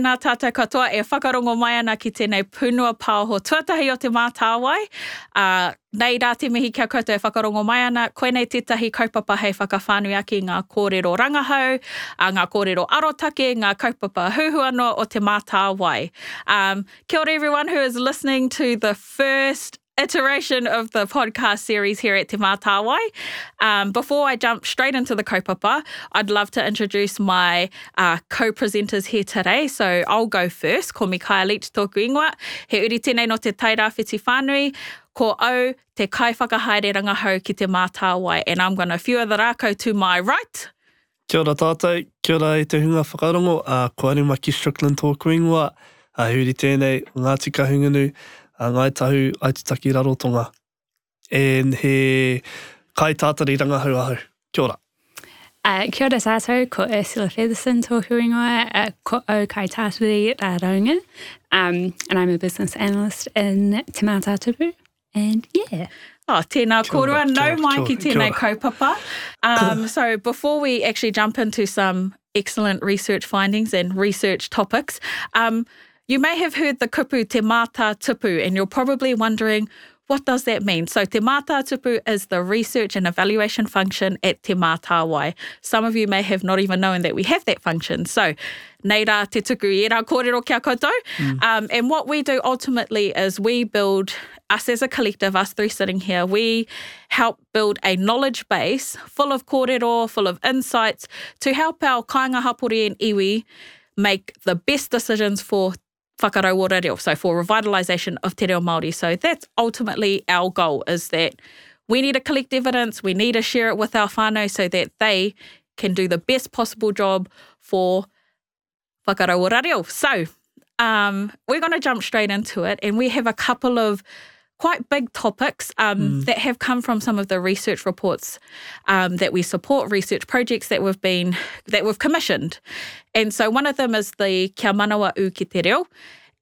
tēnā tātou katoa e whakarongo mai ana ki tēnei pūnua pāho tuatahi o te mātāwai. Uh, nei rā te mihi kia koutou e whakarongo mai ana, koenei tētahi kaupapa hei whakawhānui aki ngā kōrero rangahau, uh, ngā kōrero arotake, ngā kaupapa huhuano o te mātāwai. Um, kia ora everyone who is listening to the first iteration of the podcast series here at Te Mātāwai. Um, before I jump straight into the kaupapa, I'd love to introduce my uh, co-presenters here today. So I'll go first. Ko Mikaia Leach tōku ingoa. He uri tēnei no te taira whiti whānui. Ko au te kai whakahaere rangahau ki te Mātāwai. And I'm going to fewer the rākau to my right. Kia ora tātou, kia ora i te hunga whakarongo, uh, ko Arimaki Strickland tōku ingoa, uh, huri tēnei, Ngāti Kahunganu, a ngai tahu ai te taki rarotonga. E he kai tātari rangahau ahu. Kia ora. Uh, kia ora tātou, ko Ursula Featherson tōku ingoa, uh, ko au kai tātari rā raunga, um, and I'm a business analyst in Te Mātā Tupu, and yeah. Oh, tēnā korua, no mai ki tēnei kaupapa. Um, so before we actually jump into some excellent research findings and research topics, um, you may have heard the kupu te mata tupu, and you're probably wondering, what does that mean? So te mata tupu is the research and evaluation function at te mātāwai. Some of you may have not even known that we have that function. So nei rā te tuku i rā kōrero kia koutou. Mm. Um, and what we do ultimately is we build, us as a collective, us three sitting here, we help build a knowledge base full of kōrero, full of insights to help our kāinga hapori and iwi make the best decisions for whakarau reo, so for revitalisation of te reo Māori. So that's ultimately our goal is that we need to collect evidence, we need to share it with our whānau so that they can do the best possible job for whakarau reo. So um, we're going to jump straight into it and we have a couple of quite big topics um, mm. that have come from some of the research reports um, that we support, research projects that we've been that we've commissioned. And so one of them is the Kia Manawa U Ki Te Reo.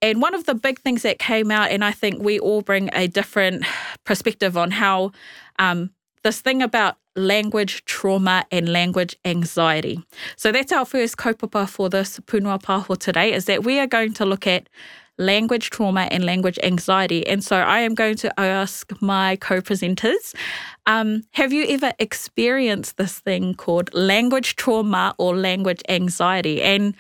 And one of the big things that came out, and I think we all bring a different perspective on how um, this thing about language trauma and language anxiety. So that's our first kaupapa for this Punua Pāho today, is that we are going to look at language trauma and language anxiety. And so I am going to ask my co presenters um, have you ever experienced this thing called language trauma or language anxiety? And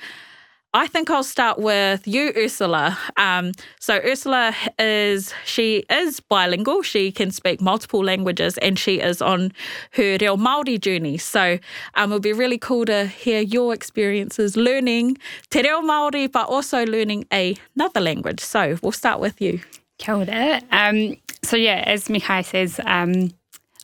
I think I'll start with you, Ursula. Um, so Ursula is she is bilingual. She can speak multiple languages, and she is on her reo Maori journey. So um, it'll be really cool to hear your experiences learning te reo Maori, but also learning a, another language. So we'll start with you. Kia ora. Um, so yeah, as Mihai says. Um,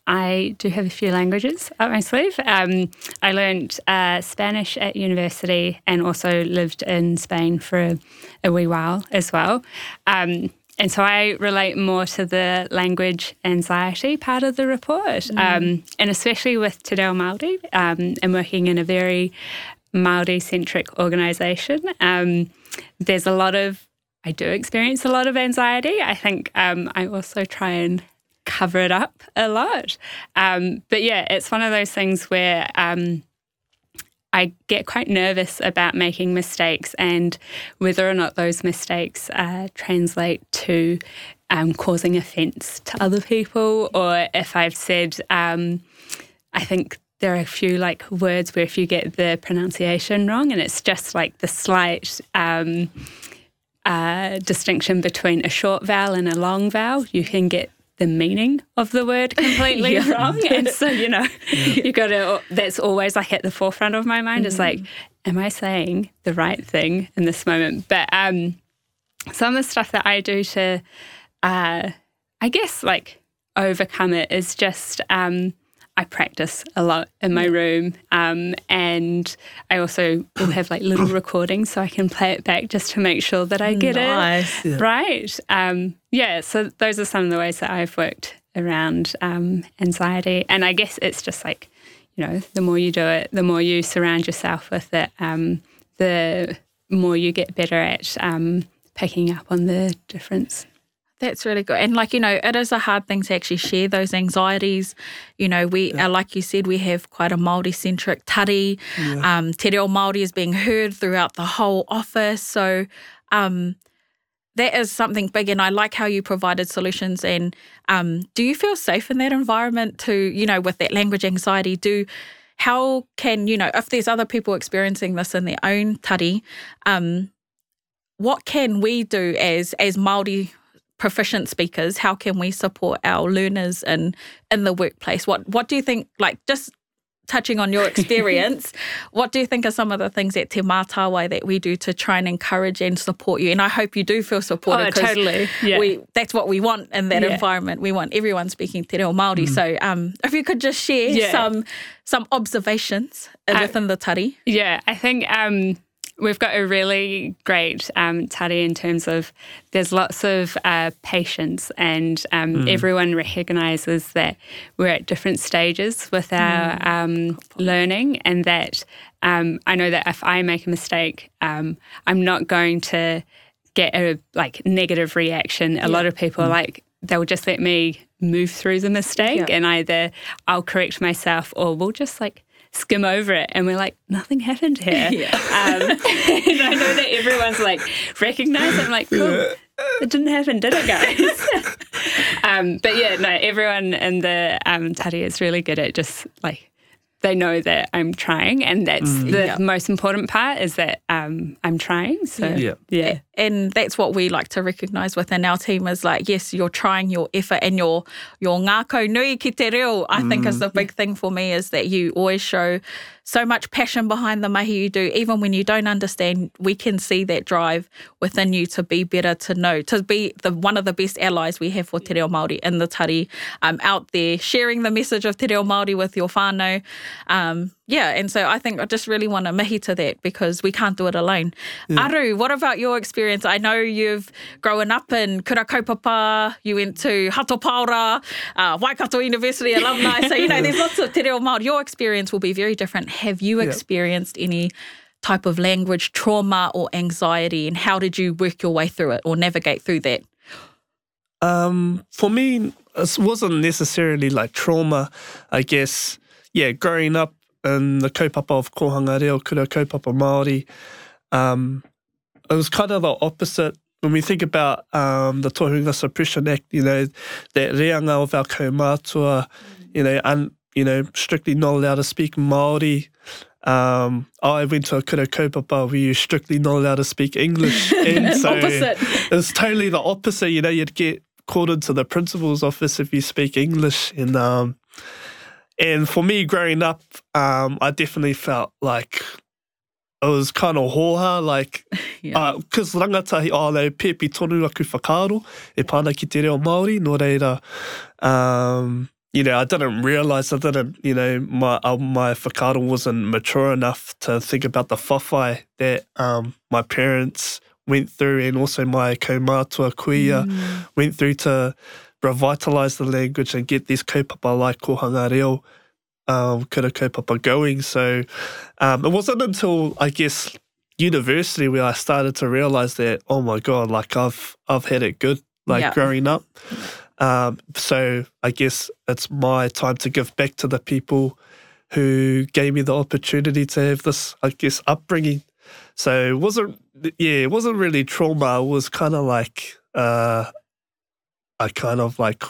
I do have a few languages up my sleeve. Um, I learned uh, Spanish at university and also lived in Spain for a, a wee while as well. Um, and so I relate more to the language anxiety part of the report, mm. um, and especially with Te Reo Māori um, and working in a very Māori centric organisation. Um, there's a lot of I do experience a lot of anxiety. I think um, I also try and cover it up a lot. Um, but yeah, it's one of those things where um, I get quite nervous about making mistakes and whether or not those mistakes uh, translate to um, causing offence to other people, or if I've said, um, I think there are a few like words where if you get the pronunciation wrong and it's just like the slight um, uh, distinction between a short vowel and a long vowel, you can get the meaning of the word completely yeah. wrong. And so, you know, yeah. you got to, that's always like at the forefront of my mind mm-hmm. is like, am I saying the right thing in this moment? But um, some of the stuff that I do to, uh, I guess, like overcome it is just, um, I practice a lot in my room, um, and I also will have like little recordings so I can play it back just to make sure that I get nice. it right. Um, yeah, so those are some of the ways that I've worked around um, anxiety, and I guess it's just like you know, the more you do it, the more you surround yourself with it, um, the more you get better at um, picking up on the difference. That's really good. And like, you know, it is a hard thing to actually share those anxieties. You know, we, yeah. uh, like you said, we have quite a Māori centric tari. Yeah. Um, Te Reo Māori is being heard throughout the whole office. So, um, that is something big and i like how you provided solutions and um, do you feel safe in that environment to you know with that language anxiety do how can you know if there's other people experiencing this in their own tari um, what can we do as as maori proficient speakers how can we support our learners in in the workplace what what do you think like just touching on your experience, what do you think are some of the things at Te Mātāwai that we do to try and encourage and support you? And I hope you do feel supported. Oh, totally. Yeah. We, that's what we want in that yeah. environment. We want everyone speaking Te Reo Māori. Mm. So um, if you could just share yeah. some some observations uh, within the tari. Yeah, I think um, We've got a really great um, tari in terms of there's lots of uh, patience, and um, mm. everyone recognises that we're at different stages with our mm. um, learning, and that um, I know that if I make a mistake, um, I'm not going to get a like negative reaction. A yeah. lot of people mm. like they'll just let me move through the mistake, yeah. and either I'll correct myself or we'll just like skim over it and we're like, nothing happened here. Yeah. Um, and I know that everyone's like, recognize it. I'm like, cool. Yeah. It didn't happen, did it, guys? um, but yeah, no, everyone in the um, tari is really good at just like they know that I'm trying, and that's mm. the yeah. most important part is that um, I'm trying. So yeah. yeah, and that's what we like to recognise within our team is like, yes, you're trying your effort and your your ngako nui ki te reo. I mm. think is the big thing for me is that you always show so much passion behind the mahi you do. Even when you don't understand, we can see that drive within you to be better, to know, to be the one of the best allies we have for Te Reo Māori in the tari, um, out there sharing the message of Te Reo Māori with your whānau. Um, yeah, and so I think I just really want to mihi to that because we can't do it alone. Yeah. Aru, what about your experience? I know you've grown up in Kura Kaupapa, you went to Hato Paora, uh, Waikato University alumni, so you know there's lots of te reo Māori. Your experience will be very different. Have you experienced any type of language trauma or anxiety, and how did you work your way through it or navigate through that? Um, for me, it wasn't necessarily like trauma. I guess, yeah, growing up in the kaupapa of Kohanga Reo Kura Kaupapa Māori, um, it was kind of the opposite when we think about um, the Tohunga Suppression Act, you know, that reanga of our kaumātua, you know, un, you know, strictly not allowed to speak Māori. Um, I went to a kura kaupapa where you're strictly not allowed to speak English. And so it's totally the opposite. You know, you'd get called into the principal's office if you speak English. And um, and for me, growing up, um, I definitely felt like it was kind of hoha, like, because yeah. uh, rangatahi o le pepi tonu aku whakaro, e pāna ki te reo Māori, no reira, um, you know, I didn't realize, I didn't, you know, my uh, my whakaro wasn't mature enough to think about the whawhai that um, my parents went through and also my kaumātua kuia mm. went through to revitalize the language and get these kaupapa like kohanga reo, um, kura kaupapa going. So um, it wasn't until, I guess, university where I started to realize that, oh my God, like I've, I've had it good, like yeah. growing up. Um, so I guess it's my time to give back to the people who gave me the opportunity to have this, I guess, upbringing. So it wasn't, yeah, it wasn't really trauma. It was kind of like, uh, I kind of like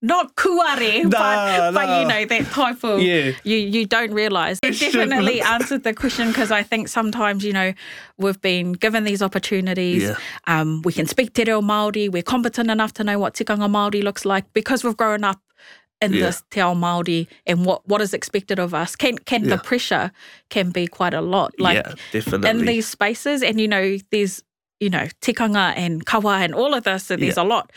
not kuare, nah, but, nah. but you know that type of yeah. you you don't realise. It definitely answered the question because I think sometimes you know we've been given these opportunities. Yeah. Um, we can speak te reo Māori. We're competent enough to know what tikanga Māori looks like because we've grown up in yeah. this te ao Māori and what, what is expected of us. Can can yeah. the pressure can be quite a lot. Like yeah, in these spaces, and you know there's you know, tikanga and kawa and all of this, so there's a lot.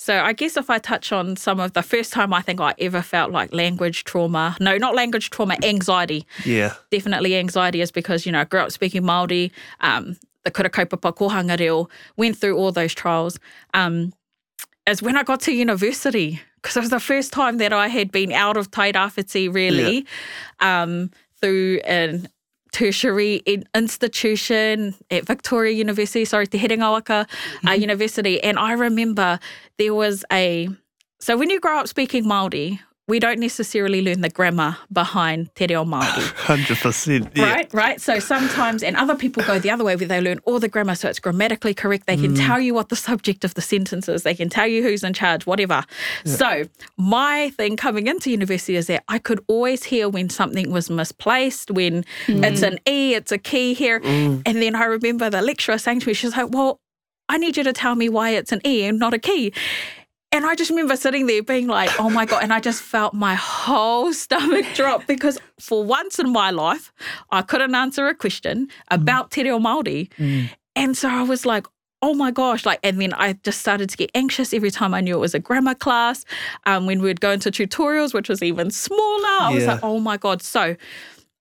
So I guess if I touch on some of the first time I think I ever felt like language trauma, no, not language trauma, anxiety. Yeah. Definitely anxiety is because, you know, I grew up speaking Māori, um, the kura kaupapa kohanga reo, went through all those trials. Um, is when I got to university, because it was the first time that I had been out of Tairāwhiti really, yeah. um, through an tertiary institution at Victoria University, sorry, Te Herenga Waka uh, University. And I remember there was a, so when you grow up speaking Māori, we don't necessarily learn the grammar behind te reo Māori. 100%. Yeah. Right, right. So sometimes, and other people go the other way where they learn all the grammar so it's grammatically correct. They can mm. tell you what the subject of the sentence is, they can tell you who's in charge, whatever. So my thing coming into university is that I could always hear when something was misplaced, when mm. it's an E, it's a key here. Mm. And then I remember the lecturer saying to me, she's like, well, I need you to tell me why it's an E and not a key. And I just remember sitting there being like, oh my God. And I just felt my whole stomach drop because for once in my life, I couldn't answer a question about Te Reo Māori. And so I was like, oh my gosh. Like, and then I just started to get anxious every time I knew it was a grammar class. Um, when we'd go into tutorials, which was even smaller, I was like, oh my God. So,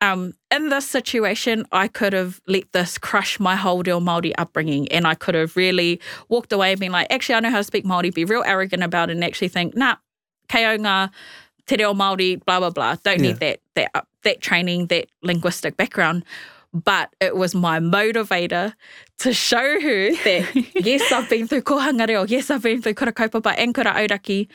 um, in this situation, I could have let this crush my whole Reo Māori upbringing, and I could have really walked away and been like, actually, I know how to speak Māori, be real arrogant about it, and actually think, nah, ngā te reo Māori, blah blah blah. Don't need that that uh, that training, that linguistic background. But it was my motivator to show her that yes, I've been through kohanga reo, yes, I've been through kura kaupapa and kura auraki.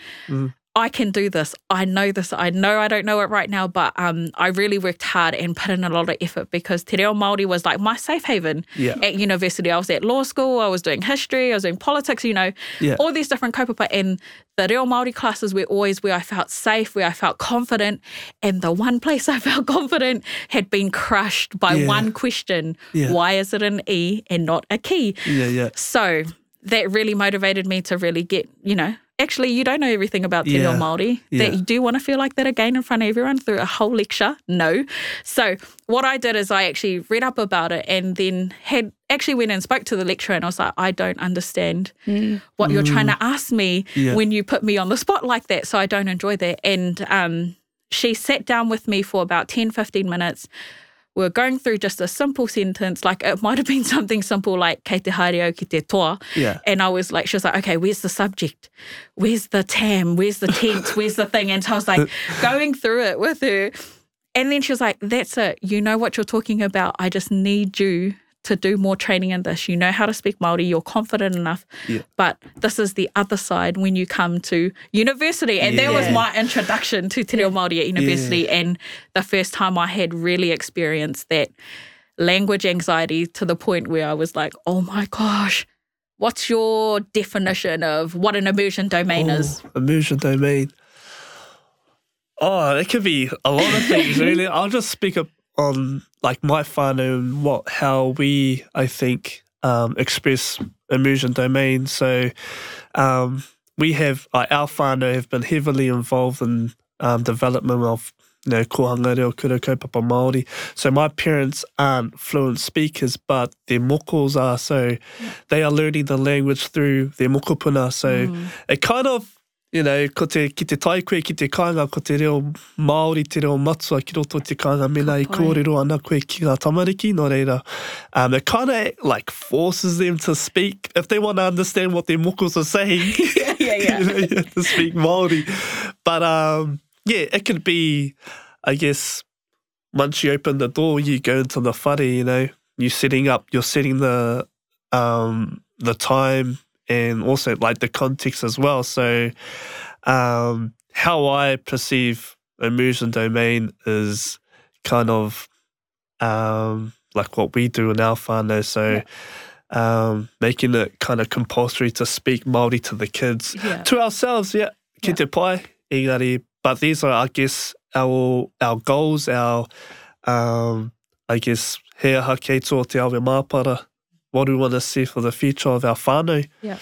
I can do this. I know this. I know I don't know it right now, but um, I really worked hard and put in a lot of effort because Te Reo Māori was like my safe haven Yeah. at university. I was at law school, I was doing history, I was doing politics, you know, Yeah. all these different kaupapa. And the Reo Māori classes were always where I felt safe, where I felt confident. And the one place I felt confident had been crushed by Yeah. one question why is it an E and not a key? Yeah, yeah. So that really motivated me to really get, you know, actually you don't know everything about Te Reo Yeah. Māori. Yeah. That you do want to feel like that again in front of everyone through a whole lecture. No. So what I did is I actually read up about it and then had actually went and spoke to the lecturer and I was like, I don't understand what you're trying to ask me Yeah. when you put me on the spot like that. So I don't enjoy that. And um, she sat down with me for about 10, 15 minutes we were going through just a simple sentence, like it might have been something simple like kei te haere ki te toa. Yeah. And I was like, she was like, okay, where's the subject? Where's the tam? Where's the tense? Where's the thing? And so I was like going through it with her. And then she was like, that's it. You know what you're talking about. I just need you to do more training in this. You know how to speak Māori. You're confident enough. Yeah. But this is the other side when you come to university. And that was my introduction to Te Reo Māori at university. And the first time I had really experienced that language anxiety to the point where I was like, oh my gosh, what's your definition of what an immersion domain oh, is? Oh, immersion domain. Oh, it could be a lot of things, really. I'll just speak up on like my whānau and what how we, I think, um, express immersion domain. So, um, we have like our whānau have been heavily involved in um, development of you know, kohanga reo kura kaupapa Māori. So my parents aren't fluent speakers, but their mokos are. So they are learning the language through their mokopuna. So it kind of, you know, ko te, ki te tai koe, ki te kāinga, ko te reo Māori, te reo matua, ki roto te kāinga mena i kōrero ana koe ki ngā tamariki, no reira. Um, it kind of like forces them to speak, if they want to understand what their mokos are saying. yeah, yeah, you know, you have to speak Māori. But um, yeah, it could be, I guess, once you open the door, you go into the whare, you know, you're setting up, you're setting the um, the time and also like the context as well. So um, how I perceive immersion domain is kind of um, like what we do in our whānau. So um, making it kind of compulsory to speak Māori to the kids Yeah. to ourselves, yeah, ki Yeah. te pai, engari. But these are, I guess, our our goals, our, um, I guess, he aha kei tō te awe māpara, what we want to see for the future of our whānau. Yeah.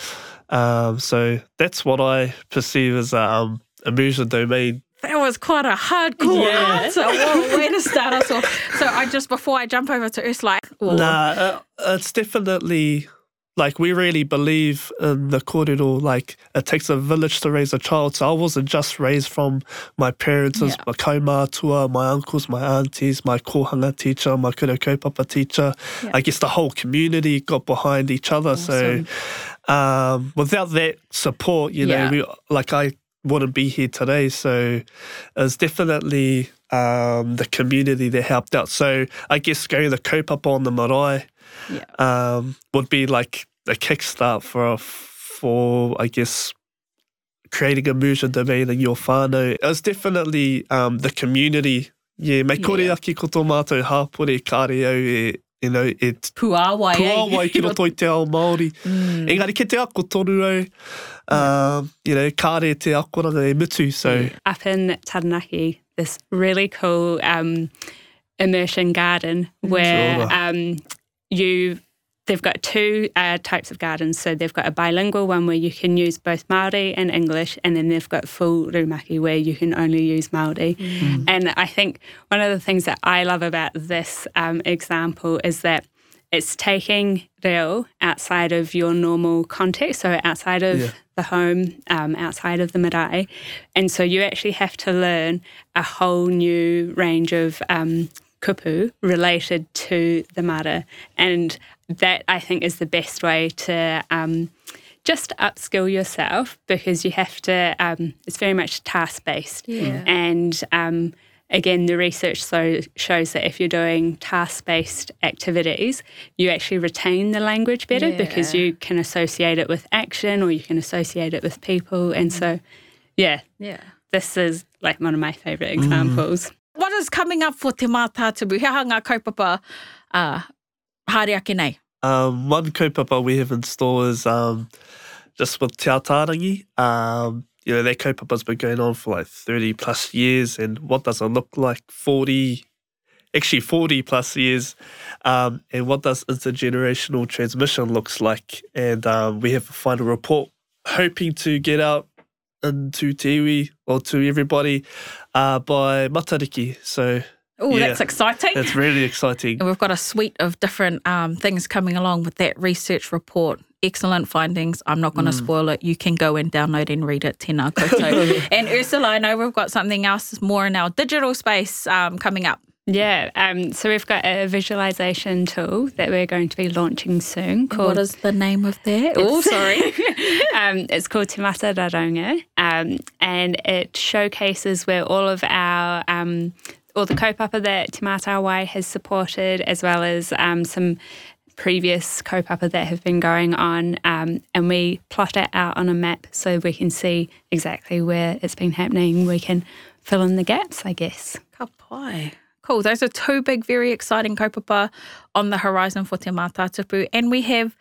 Um, so that's what I perceive as um, immersion domain. That was quite a hardcore Yeah. answer. What a way to start us off. So I just before I jump over to Ursula, or- Nah, uh, it's definitely like we really believe in the kōrero. Like it takes a village to raise a child. So I wasn't just raised from my parents, as Yeah. my kaumātua, my uncles, my aunties, my kohanga teacher, my kura kaupapa teacher. Yeah. I guess the whole community got behind each other. So um, without that support, you know, Yeah. we like I wouldn't be here today. So it's definitely um, the community that helped out. So I guess going the kaupapa on the marae Yeah. um, would be like a kickstart for for I guess creating a motion domain in your whānau. It was definitely um, the community. Yeah, me kore Yeah. aki ko tō mātou hāpore kāre au e, you know, e Puāwai, puāwai eh? ki roto i te ao Māori. Mm. Engari, ke te ako toru au, um, you know, kāre te akoranga e mutu. So, Up in Taranaki, this really cool um, immersion garden where ora. um, you they've got two uh, types of gardens. So they've got a bilingual one where you can use both Maori and English, and then they've got full rumaki where you can only use Maori. And I think one of the things that I love about this um, example is that it's taking reo outside of your normal context, so outside of Yeah. the home, um, outside of the marae. And so you actually have to learn a whole new range of um, kupu related to the mara. And that I think is the best way to um, just upskill yourself because you have to, um, it's very much task based. Yeah. And um, again, the research so shows that if you're doing task based activities, you actually retain the language better because you can associate it with action or you can associate it with people. And so, yeah, Yeah. this is like one of my favorite examples. What is coming up for Te Mātātupu? Hea ngā kaupapa uh, nei? um, one kaupapa we have in store is um, just with Te Atarangi. Um, you know, that kaupapa's been going on for like 30 plus years, and what does it look like 40, actually 40 plus years, um, and what does intergenerational transmission looks like. And um, we have a final report hoping to get out into Te iwi or to everybody uh, by Matariki. So Oh, Yeah. that's exciting. that's really exciting. And we've got a suite of different um, things coming along with that research report. Excellent findings. I'm not going to spoil it. You can go and download and read it. Tēnā koutou. and Ursula, I know we've got something else more in our digital space um, coming up. Yeah, um, so we've got a visualization tool that we're going to be launching soon called What is the name of that? Oh, sorry. um, it's called Te Mata Raronga, um, and it showcases where all of our um, all the kaupapa that Te Mata has supported, as well as um, some previous kaupapa that have been going on, um, and we plot it out on a map so we can see exactly where it's been happening. We can fill in the gaps, I guess. Cool. Those are two big, very exciting kaupapa on the horizon for Te Mātātupu. And we have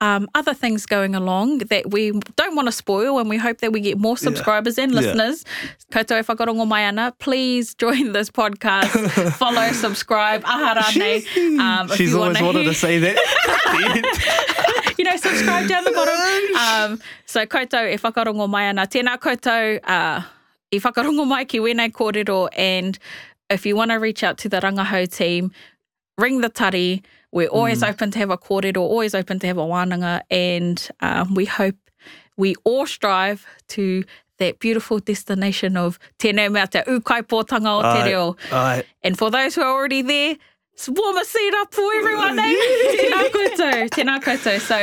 um, other things going along that we don't want to spoil and we hope that we get more subscribers and listeners. Yeah. Koutou e whakarongo mai ana, please join this podcast, follow, subscribe, aha rānei. Um, She's you always wanted to say that. you know, subscribe down the bottom. Um, so koutou e whakarongo mai ana. Tēnā koutou uh, i whakarongo mai ki wēnei kōrero and if you want to reach out to the Rangahau team, ring the tari. We're always open to have a kōrero, always open to have a wānanga and um, we hope we all strive to that beautiful destination of tēnei mea te ukaipōtanga o te Ai, reo. ai. And for those who are already there, warm a seat up for everyone, eh? tēnā koutou, tēnā koutou. So,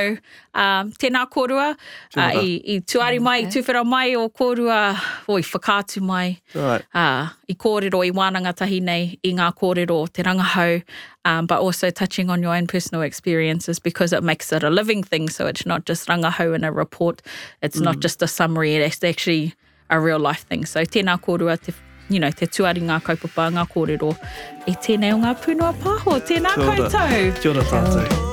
um, tēnā kōrua, uh, i, i tuari mai, i tuwhera mai o kōrua, o i whakātu mai, Right. uh, i kōrero, i wānanga tahi nei, i ngā kōrero te rangahau, um, but also touching on your own personal experiences because it makes it a living thing. So it's not just rangahau in a report, it's not just a summary, it's actually a real life thing. So tēnā kōrua, te, you know, te tuari ngā kaupapa, ngā kōrero, e tēnei o ngā pūnua pāho, tēnā koutou. Kia ora tātou.